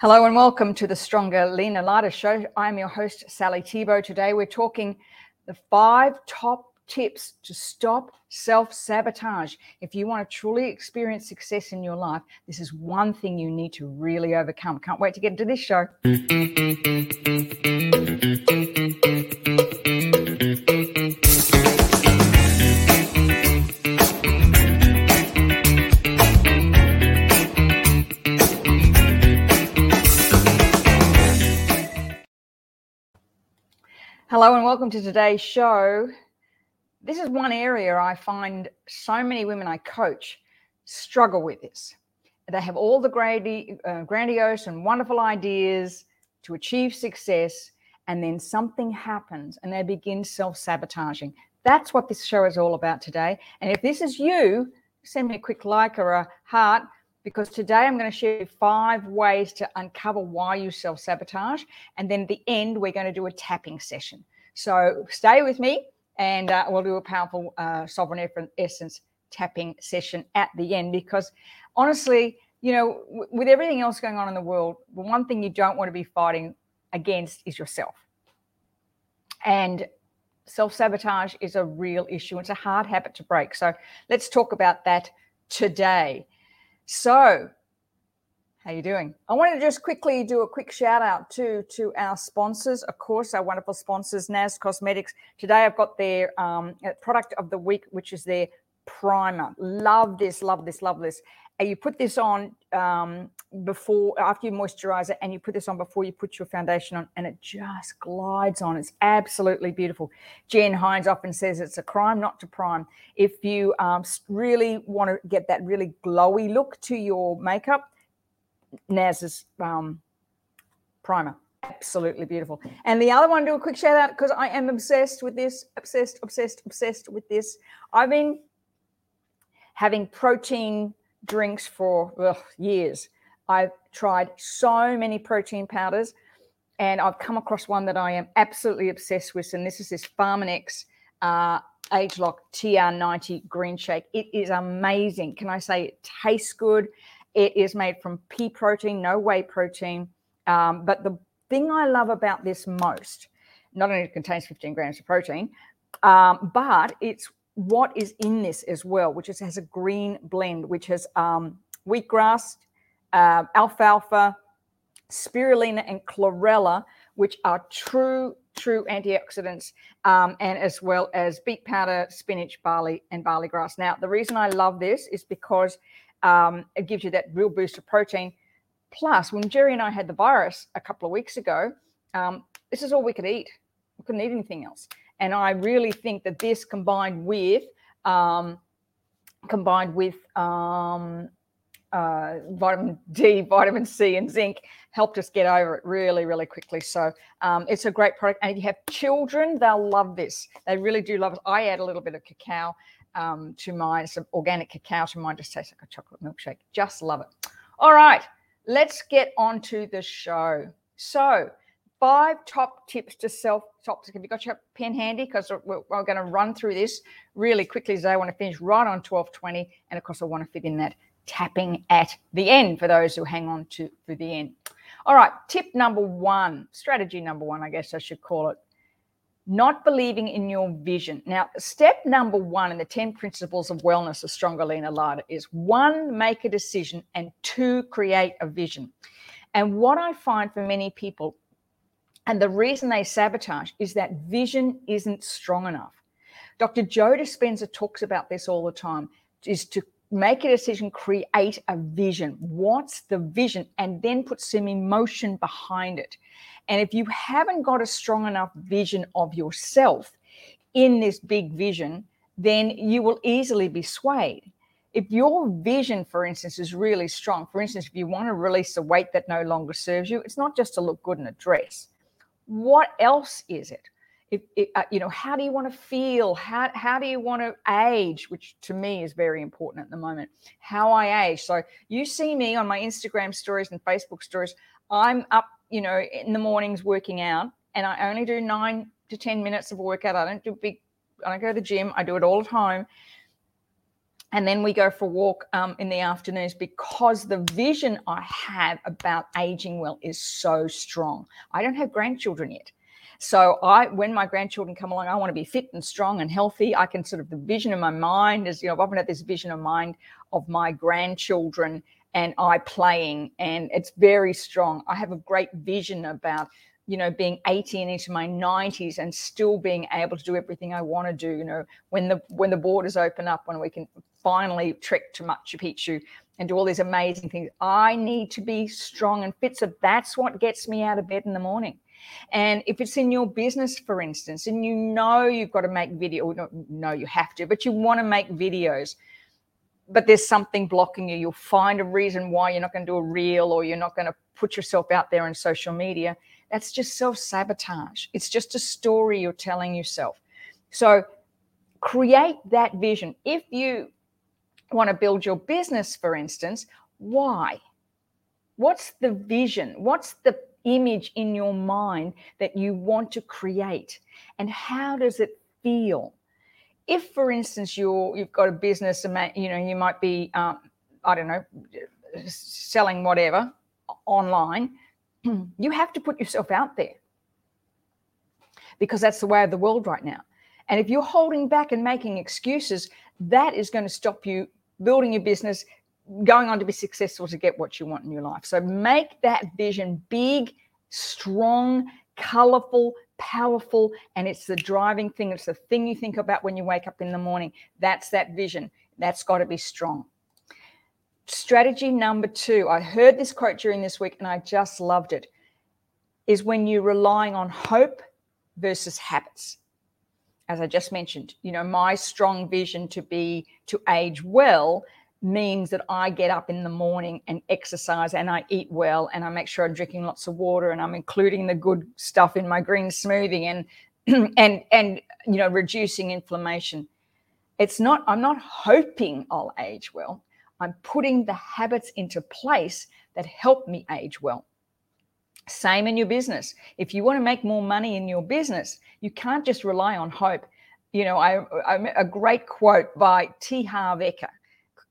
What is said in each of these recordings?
Hello and welcome to the Stronger, Leaner, Lighter show. I'm your host, Sally Tebow. Today we're talking the five top tips to stop self sabotage. If you want to truly experience success in your life, this is one thing you need to really overcome. Can't wait to get into this show. Hello and welcome to today's show. This is one area I find so many women I coach struggle with this. They have all the uh, grandiose and wonderful ideas to achieve success, and then something happens and they begin self sabotaging. That's what this show is all about today. And if this is you, send me a quick like or a heart because today I'm going to share five ways to uncover why you self sabotage. And then at the end, we're going to do a tapping session. So stay with me and uh, we'll do a powerful uh, sovereign essence tapping session at the end because honestly, you know, w- with everything else going on in the world, the one thing you don't want to be fighting against is yourself. And self sabotage is a real issue. It's a hard habit to break. So let's talk about that today. So, how you doing? I wanted to just quickly do a quick shout out to to our sponsors, of course, our wonderful sponsors, NARS Cosmetics. Today, I've got their um, product of the week, which is their primer. Love this, love this, love this. And you put this on um, before, after you moisturize it, and you put this on before you put your foundation on, and it just glides on. It's absolutely beautiful. Jen Hines often says it's a crime not to prime. If you um, really want to get that really glowy look to your makeup, NARS's um, primer. Absolutely beautiful. And the other one, do a quick shout out because I am obsessed with this, obsessed, obsessed, obsessed with this. I've been having protein drinks for ugh, years. I've tried so many protein powders and I've come across one that I am absolutely obsessed with. And this is this Pharmanex uh, ageLOC TR90 green shake. It is amazing. Can I say it tastes good? It is made from pea protein, no whey protein. Um, but the thing I love about this most, not only it contains 15 grams of protein, um, but it's what is in this as well, which is, has a green blend, which has um, wheatgrass, uh, alfalfa, spirulina, and chlorella, which are true, true antioxidants, um, and as well as beet powder, spinach, barley, and barley grass. Now, the reason I love this is because um, it gives you that real boost of protein. Plus, when Jerry and I had the virus a couple of weeks ago, um, this is all we could eat. We couldn't eat anything else. And I really think that this combined with um, combined with um, uh, vitamin D, vitamin C, and zinc helped us get over it really, really quickly. So um, it's a great product. And if you have children, they'll love this. They really do love it. I add a little bit of cacao um, to mine, some organic cacao to mine, just tastes like a chocolate milkshake. Just love it. All right, let's get on to the show. So, five top tips to self top. Have you got your pen handy? Because we're, we're going to run through this really quickly today. I want to finish right on 1220. And of course, I want to fit in that tapping at the end for those who hang on to for the end. All right, tip number one, strategy number one, I guess I should call it not believing in your vision. Now, step number one in the 10 principles of wellness of Stronger, Leaner, Lighter is one, make a decision, and two, create a vision. And what I find for many people, and the reason they sabotage, is that vision isn't strong enough. Dr. Joe Dispenza talks about this all the time, is to make a decision, create a vision. What's the vision? And then put some emotion behind it. And if you haven't got a strong enough vision of yourself in this big vision, then you will easily be swayed. If your vision, for instance, is really strong, for instance, if you want to release the weight that no longer serves you, it's not just to look good in a dress. What else is it? If, if uh, you know, how do you want to feel? How, how do you want to age? Which to me is very important at the moment. How I age. So you see me on my Instagram stories and Facebook stories. I'm up you know, in the mornings working out, and I only do nine to 10 minutes of workout. I don't do big, I don't go to the gym. I do it all at home. And then we go for a walk um, in the afternoons because the vision I have about aging well is so strong. I don't have grandchildren yet. So I, when my grandchildren come along, I want to be fit and strong and healthy. I can sort of the vision in my mind is, you know, I've often had this vision of mind of my grandchildren and I playing, and it's very strong. I have a great vision about you know, being 80 and into my 90s and still being able to do everything I want to do, you know, when the when the borders open up, when we can finally trek to Machu Picchu and do all these amazing things. I need to be strong and fit. So that's what gets me out of bed in the morning. And if it's in your business, for instance, and you know you've got to make video, no, no, you have to, but you want to make videos, but there's something blocking you. You'll find a reason why you're not going to do a reel or you're not going to put yourself out there on social media that's just self sabotage. It's just a story you're telling yourself. So create that vision. If you want to build your business, for instance, why? What's the vision? What's the image in your mind that you want to create? And how does it feel? If, for instance, you're you've got a business, you know you might be, um, I don't know, selling whatever online you have to put yourself out there because that's the way of the world right now. And if you're holding back and making excuses, that is going to stop you building your business, going on to be successful to get what you want in your life. So make that vision big, strong, colorful, powerful, and it's the driving thing. It's the thing you think about when you wake up in the morning. That's that vision. That's got to be strong. Strategy number two, I heard this quote during this week and I just loved it, is when you're relying on hope versus habits. As I just mentioned, you know, my strong vision to be to age well means that I get up in the morning and exercise and I eat well and I make sure I'm drinking lots of water and I'm including the good stuff in my green smoothie and and and you know reducing inflammation. It's not I'm not hoping I'll age well. I'm putting the habits into place that help me age well. Same in your business. If you want to make more money in your business, you can't just rely on hope. You know, I, I a great quote by T. Harv Eker,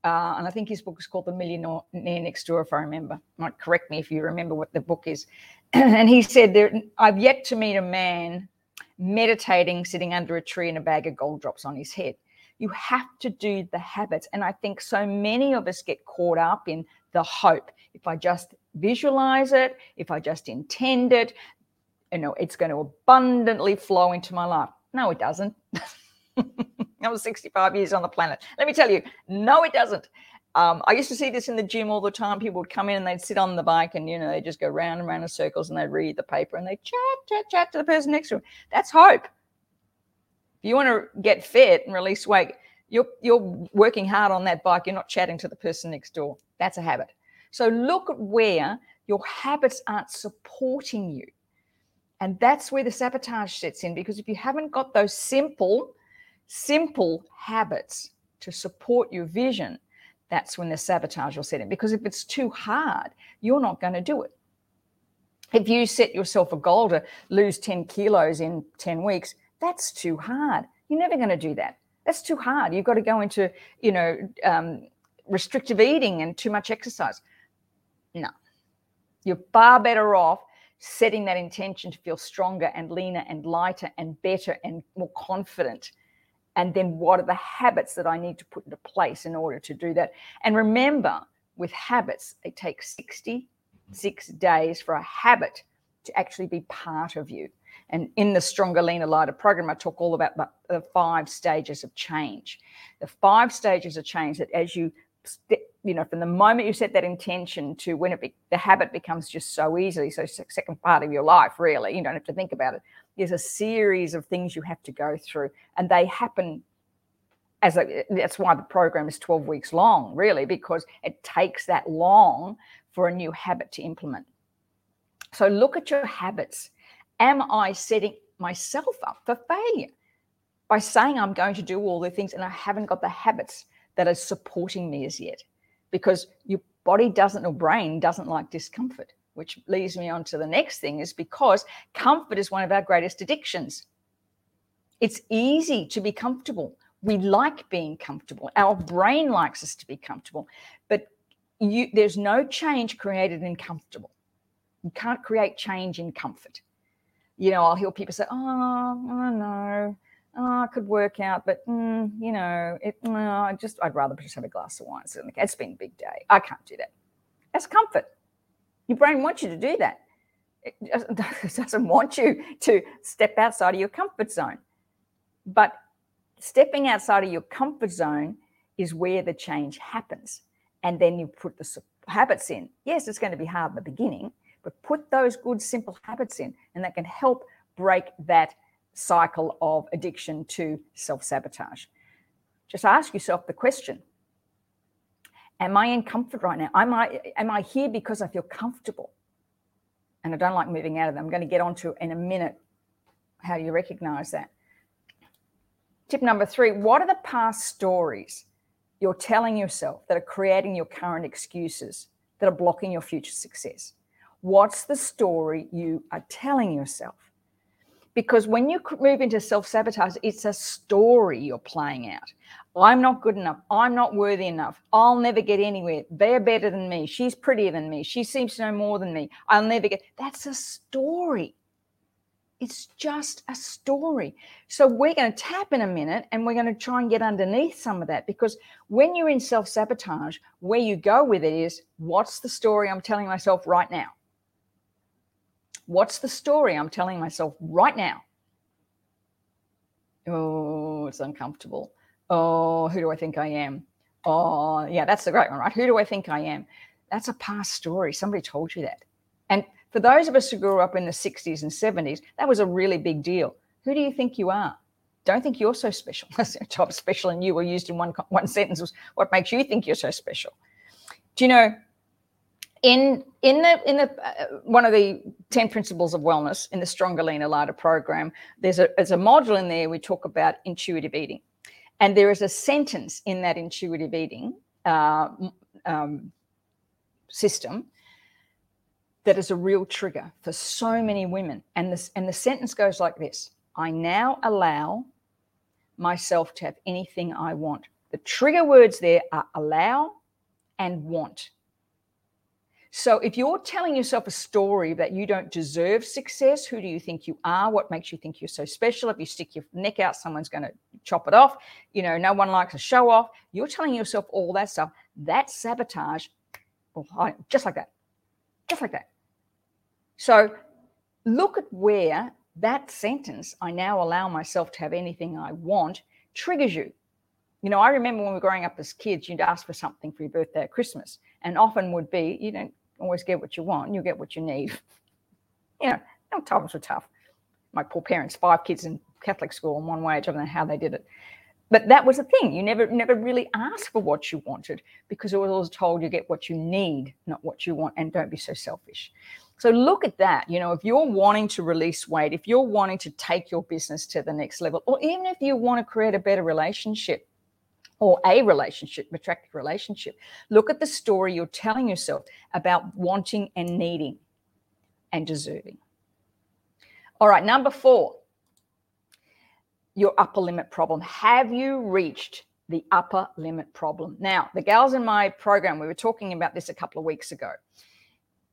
uh, and I think his book is called The Millionaire Next Door, if I remember. Might correct me if you remember what the book is. and he said, there, I've yet to meet a man meditating sitting under a tree and a bag of gold drops on his head. You have to do the habits. And I think so many of us get caught up in the hope. If I just visualize it, if I just intend it, you know, it's going to abundantly flow into my life. No, it doesn't. I was 65 years on the planet. Let me tell you, no, it doesn't. Um, I used to see this in the gym all the time. People would come in and they'd sit on the bike and, you know, they just go round and round in circles and they'd read the paper and they chat, chat, chat to the person next to them. That's hope. If you want to get fit and release weight, you're, you're working hard on that bike. You're not chatting to the person next door. That's a habit. So look at where your habits aren't supporting you. And that's where the sabotage sets in because if you haven't got those simple, simple habits to support your vision, that's when the sabotage will set in. Because if it's too hard, you're not going to do it. If you set yourself a goal to lose 10 kilos in 10 weeks, that's too hard. You're never going to do that. That's too hard. You've got to go into, you know, um, restrictive eating and too much exercise. No, you're far better off setting that intention to feel stronger and leaner and lighter and better and more confident. And then what are the habits that I need to put into place in order to do that? And remember, with habits, it takes 66 days for a habit to actually be part of you. And in the Stronger, Leaner, Lighter program, I talk all about the five stages of change. The five stages of change that as you, you know, from the moment you set that intention to when it be, the habit becomes just so easily, so second part of your life, really, you don't have to think about it. There's a series of things you have to go through, and they happen as a, that's why the program is 12 weeks long, really, because it takes that long for a new habit to implement. So look at your habits am I setting myself up for failure by saying I'm going to do all the things and I haven't got the habits that are supporting me as yet? Because your body doesn't, or brain doesn't like discomfort, which leads me on to the next thing is because comfort is one of our greatest addictions. It's easy to be comfortable. We like being comfortable. Our brain likes us to be comfortable, but you, there's no change created in comfortable. You can't create change in comfort. You know, I'll hear people say, "Oh, I know, oh, I could work out, but mm, you know, it. I just, I'd rather just have a glass of wine. So it's been a big day. I can't do that. That's comfort. Your brain wants you to do that. It doesn't want you to step outside of your comfort zone. But stepping outside of your comfort zone is where the change happens. And then you put the habits in. Yes, it's going to be hard in the beginning, but put those good, simple habits in, and that can help break that cycle of addiction to self sabotage. Just ask yourself the question Am I in comfort right now? Am I, am I here because I feel comfortable? And I don't like moving out of them. I'm going to get onto in a minute how do you recognize that. Tip number three what are the past stories you're telling yourself that are creating your current excuses that are blocking your future success? What's the story you are telling yourself? Because when you move into self sabotage, it's a story you're playing out. I'm not good enough. I'm not worthy enough. I'll never get anywhere. They're better than me. She's prettier than me. She seems to know more than me. I'll never get. That's a story. It's just a story. So we're going to tap in a minute and we're going to try and get underneath some of that because when you're in self sabotage, where you go with it is what's the story I'm telling myself right now? What's the story I'm telling myself right now? Oh, it's uncomfortable. Oh, who do I think I am? Oh, yeah, that's the great one, right? Who do I think I am? That's a past story. Somebody told you that. And for those of us who grew up in the 60s and 70s, that was a really big deal. Who do you think you are? Don't think you're so special. Top special and you were used in one, one sentence was what makes you think you're so special. Do you know, in in the in the uh, one of the 10 principles of wellness in the stronger leaner lighter program there's a there's a module in there we talk about intuitive eating and there is a sentence in that intuitive eating uh, um, system that is a real trigger for so many women. And this and the sentence goes like this: I now allow myself to have anything I want. The trigger words there are allow and want. So if you're telling yourself a story that you don't deserve success, who do you think you are? What makes you think you're so special? If you stick your neck out, someone's going to chop it off. You know, no one likes a show off. You're telling yourself all that stuff. That sabotage. Just like that. Just like that. So look at where that sentence, I now allow myself to have anything I want, triggers you. You know, I remember when we were growing up as kids, you'd ask for something for your birthday or Christmas, and often would be, you don't always get what you want, you get what you need. You know, times were tough. My poor parents, five kids in Catholic school and one wage, I don't know how they did it. But that was the thing. You never never really asked for what you wanted because it was always told you get what you need, not what you want, and don't be so selfish. So look at that. You know, if you're wanting to release weight, if you're wanting to take your business to the next level, or even if you want to create a better relationship, or a relationship, attractive relationship. Look at the story you're telling yourself about wanting and needing and deserving. All right, number four, your upper limit problem. Have you reached the upper limit problem? Now, the gals in my program, we were talking about this a couple of weeks ago.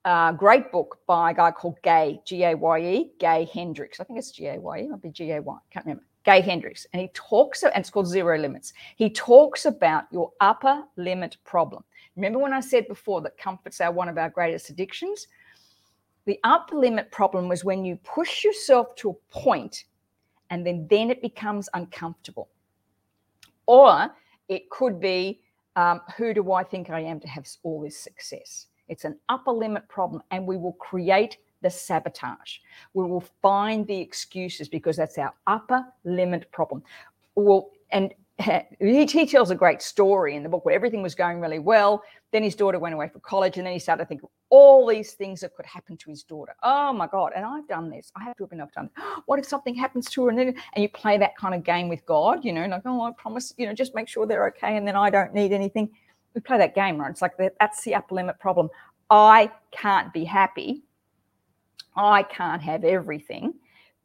Uh, great book by a guy called Gay, G A Y E, Gay Hendricks. I think it's G A Y E, might be G A Y, can't remember. Gay Hendricks, and he talks, and it's called Zero Limits. He talks about your upper limit problem. Remember when I said before that comfort's our one of our greatest addictions? The upper limit problem was when you push yourself to a point and then then it becomes uncomfortable. Or it could be, um, who do I think I am to have all this success? It's an upper limit problem, and we will create the sabotage. We will find the excuses because that's our upper limit problem. Well, and he, tells a great story in the book where everything was going really well. Then his daughter went away for college, and then he started to think all these things that could happen to his daughter. Oh my God! And I've done this. I have to admit I've done. What if something happens to her? And then and you play that kind of game with God, you know, like oh, I promise, you know, just make sure they're okay, and then I don't need anything. We play that game, right? It's like that, that's the upper limit problem. I can't be happy I can't have everything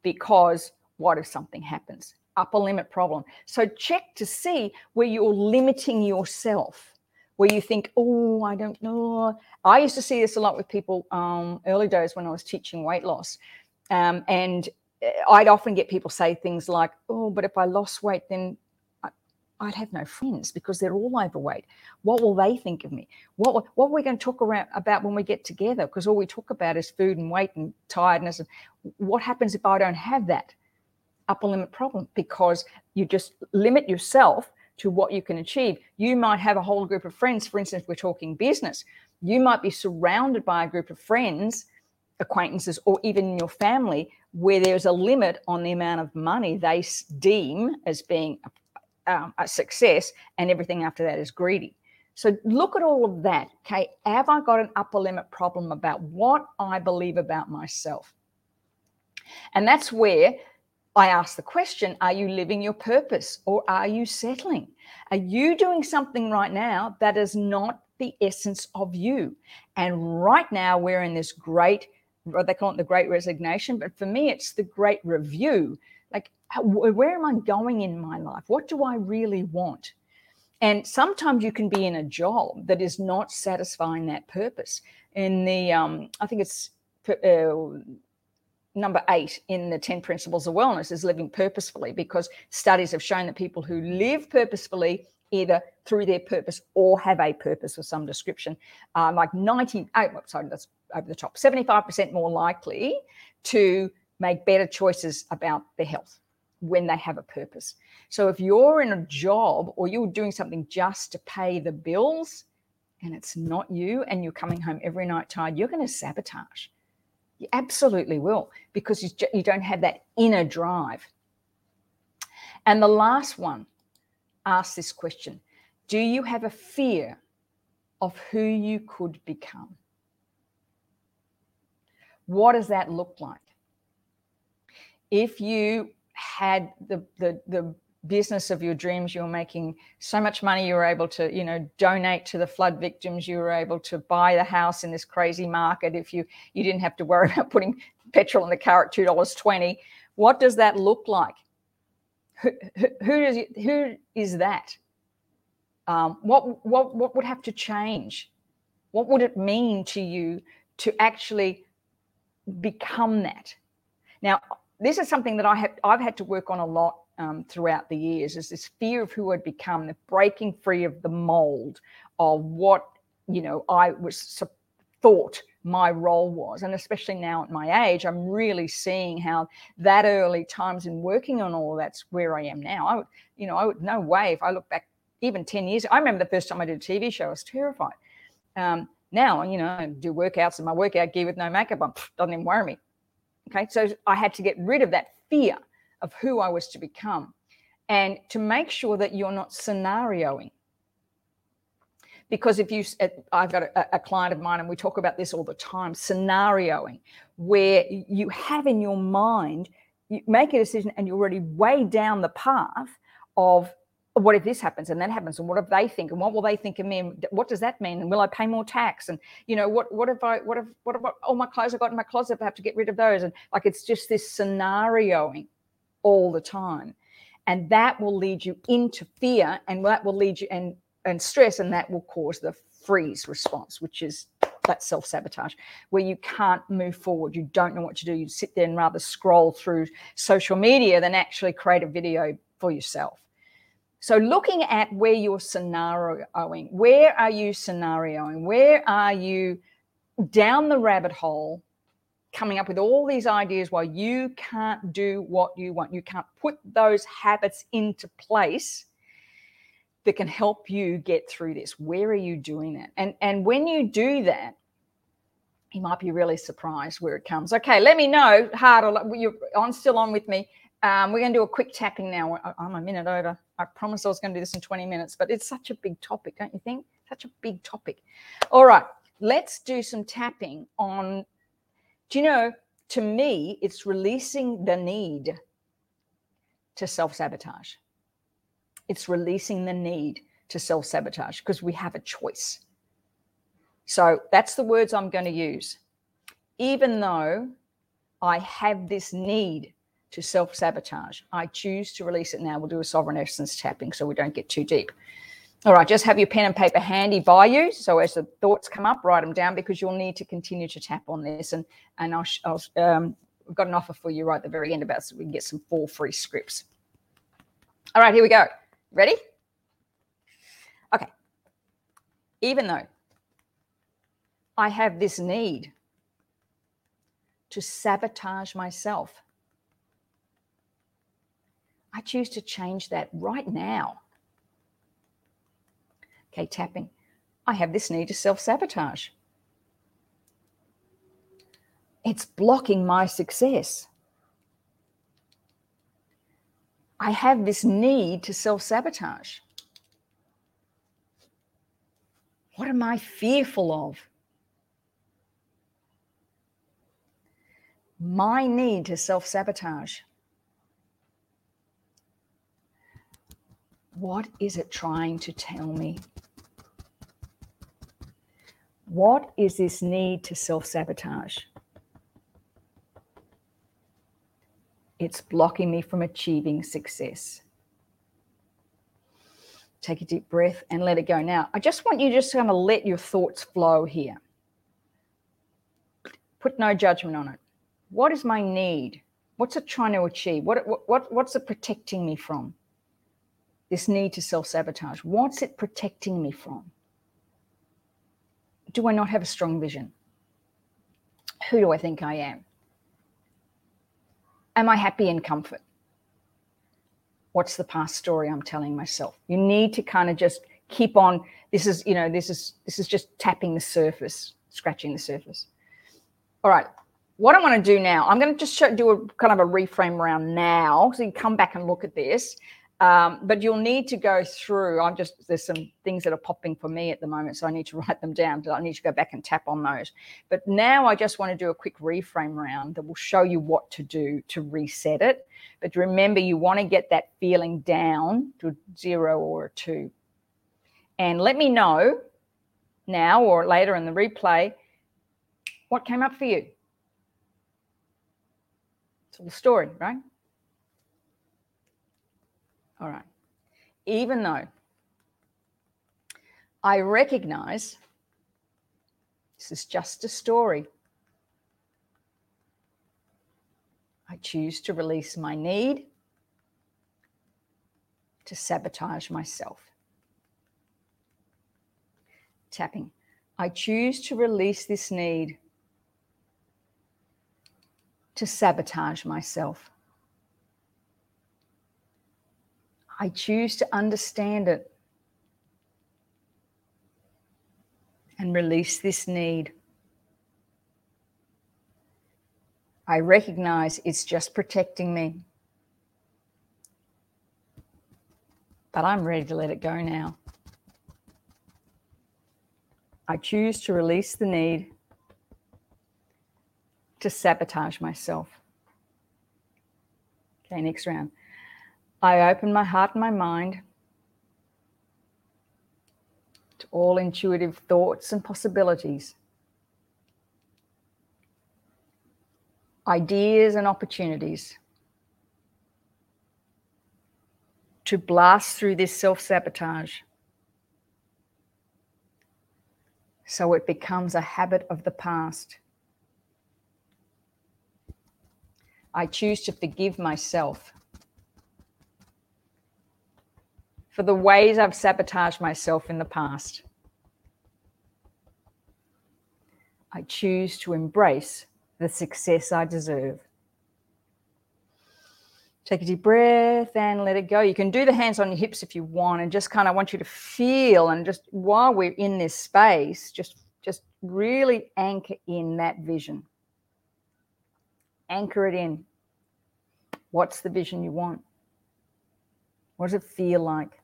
because what if something happens? upper limit problem. So check to see where you're limiting yourself, where you think, oh, I don't know. I used to see this a lot with people um, early days when I was teaching weight loss. Um, and eh, I'd often get people say things like, oh, but if I lost weight, then I'd have no friends because they're all overweight. What will they think of me? What what are we going to talk around, about when we get together? Because all we talk about is food and weight and tiredness. What happens if I don't have that upper limit problem? Because you just limit yourself to what you can achieve. You might have a whole group of friends. For instance, we're talking business. You might be surrounded by a group of friends, acquaintances, or even in your family where there's a limit on the amount of money they deem as being um, a success, and everything after that is greedy. So look at all of that. Okay, have I got an upper limit problem about what I believe about myself? And that's where I ask the question Are you living your purpose or are you settling? Are you doing something right now that is not the essence of you? And right now, we're in this great, they call it the great resignation, but for me, it's the great review where am I going in my life? What do I really want? And sometimes you can be in a job that is not satisfying that purpose. In the, um, I think it's uh, number eight in the 10 principles of wellness is living purposefully because studies have shown that people who live purposefully either through their purpose or have a purpose of some description are like 98 oh, sorry that's over the top 75% more likely to make better choices about their health when they have a purpose. So if you're in a job or you're doing something just to pay the bills and it's not you and you're coming home every night tired, you're going to sabotage. You absolutely will because you, don't have that inner drive. And the last one asks this question Do you have a fear of who you could become? What does that look like? If you had the the the business of your dreams you were making so much money you were able to you know donate to the flood victims you were able to buy the house in this crazy market if you you didn't have to worry about putting petrol in the car at two dollars twenty what does that look like? Who, who, who does who is that? Um, what what what would have to change? What would it mean to you to actually become that? Now this is something that I have I've had to work on a lot um, throughout the years. Is this fear of who I'd become, the breaking free of the mold of what you know I was thought my role was, and especially now at my age, I'm really seeing how that early times in working on all that's where I am now. I would, you know, I would no way if I look back even ten years. I remember the first time I did a TV show, I was terrified. Um, now, you know, I do workouts in my workout gear with no makeup on, doesn't even worry me. Okay, so I had to get rid of that fear of who I was to become and to make sure that you're not scenarioing. Because if you, I've got a, a client of mine, and we talk about this all the time scenarioing, where you have in your mind, you make a decision and you're already way down the path of what if this happens and that happens? And what if they think? And what will they think of me? And what does that mean? And will I pay more tax? And you know what what if I what if what if all my clothes I got in my closet I have to get rid of those? And like it's just this scenarioing all the time. And that will lead you into fear and that will lead you and and stress and that will cause the freeze response which is that self-sabotage where you can't move forward. You don't know what to do. You sit there and rather scroll through social media than actually create a video for yourself so, looking at where you're scenarioing, where are you scenarioing? Where are you down the rabbit hole, coming up with all these ideas while you can't do what you want? You can't put those habits into place that can help you get through this. Where are you doing that? And and when you do that, you might be really surprised where it comes. Okay, let me know. Hard you're on still on with me. Um, we're going to do a quick tapping now. I'm a minute over. I promised I was going to do this in 20 minutes, but it's such a big topic, don't you think? Such a big topic. All right, let's do some tapping on. Do you know, to me, it's releasing the need to self sabotage. It's releasing the need to self sabotage because we have a choice. So that's the words I'm going to use. Even though I have this need to self sabotage. I choose to release it now. We'll do a sovereign essence tapping so we don't get too deep. All right, just have your pen and paper handy by you. So as the thoughts come up, write them down because you'll need to continue to tap on this. And and I'll, I'll um, we've got an offer for you right at the very end about so we can get some four free scripts. All right, here we go. Ready? Okay. Even though I have this need to sabotage myself, I choose to change that right now. Okay, tapping. I have this need to self sabotage. It's blocking my success. I have this need to self sabotage. What am I fearful of? My need to self sabotage. What is it trying to tell me? What is this need to self sabotage? It's blocking me from achieving success. Take a deep breath and let it go. Now, I just want you just kind of let your thoughts flow here. Put no judgment on it. What is my need? What's it trying to achieve? What, what, what what's it protecting me from? This need to self sabotage. What's it protecting me from? Do I not have a strong vision? Who do I think I am? Am I happy in comfort? What's the past story I'm telling myself? You need to kind of just keep on. This is, you know, this is this is just tapping the surface, scratching the surface. All right. What I want to do now, I'm going to just show, do a kind of a reframe around now, so you come back and look at this, um, but you'll need to go through. I'm just there's some things that are popping for me at the moment, so I need to write them down. I need to go back and tap on those. But now I just want to do a quick reframe round that will show you what to do to reset it. But remember, you want to get that feeling down to zero or a two. And let me know now or later in the replay what came up for you. It's all the story, right? All right. Even though I recognize this is just a story, I choose to release my need to sabotage myself. Tapping. I choose to release this need to sabotage myself. I choose to understand it and release this need. I recognize it's just protecting me. But I'm ready to let it go now. I choose to release the need to sabotage myself. Okay, next round. I open my heart and my mind to all intuitive thoughts and possibilities, ideas and opportunities to blast through this self sabotage so it becomes a habit of the past. I choose to forgive myself for the ways I've sabotaged myself in the past. I choose to embrace the success I deserve. Take a deep breath and let it go. You can do the hands on your hips if you want, and just kind of want you to feel and just while we're in this space, just just really anchor in that vision. Anchor it in. What's the vision you want? What does it feel like?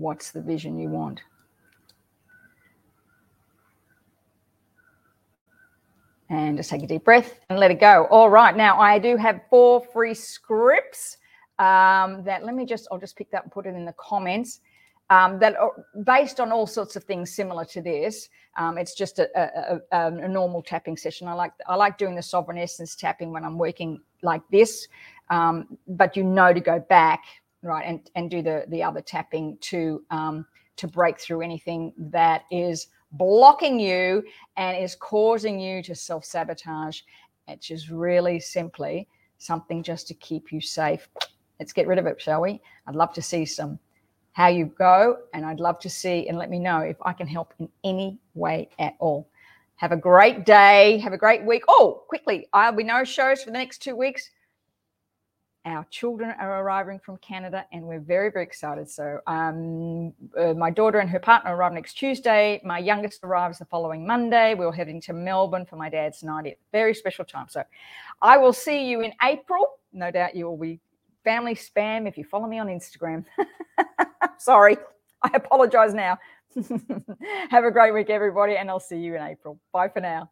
What's the vision you want? And just take a deep breath and let it go. All right. Now, I do have four free scripts um, that let me just, I'll just pick that and put it in the comments. Um, that are based on all sorts of things similar to this. Um, it's just a, a, a, a, normal tapping session. I like I like doing the sovereign essence tapping when I'm working like this, um, but you know to go back, right, and and do the the other tapping to um, to break through anything that is blocking you and is causing you to self sabotage. It's just really simply something just to keep you safe. Let's get rid of it, shall we? I'd love to see some how you go, and I'd love to see and let me know if I can help in any way at all. Have a great day. Have a great week. Oh, quickly, I'll be no shows for the next two weeks. Our children are arriving from Canada, and we're very, very excited. So, um, uh, my daughter and her partner arrive next Tuesday. My youngest arrives the following Monday. We're heading to Melbourne for my dad's 90th. Very special time. So, I will see you in April. No doubt you will be family spam if you follow me on Instagram. Sorry, I apologize now. Have a great week, everybody, and I'll see you in April. Bye for now.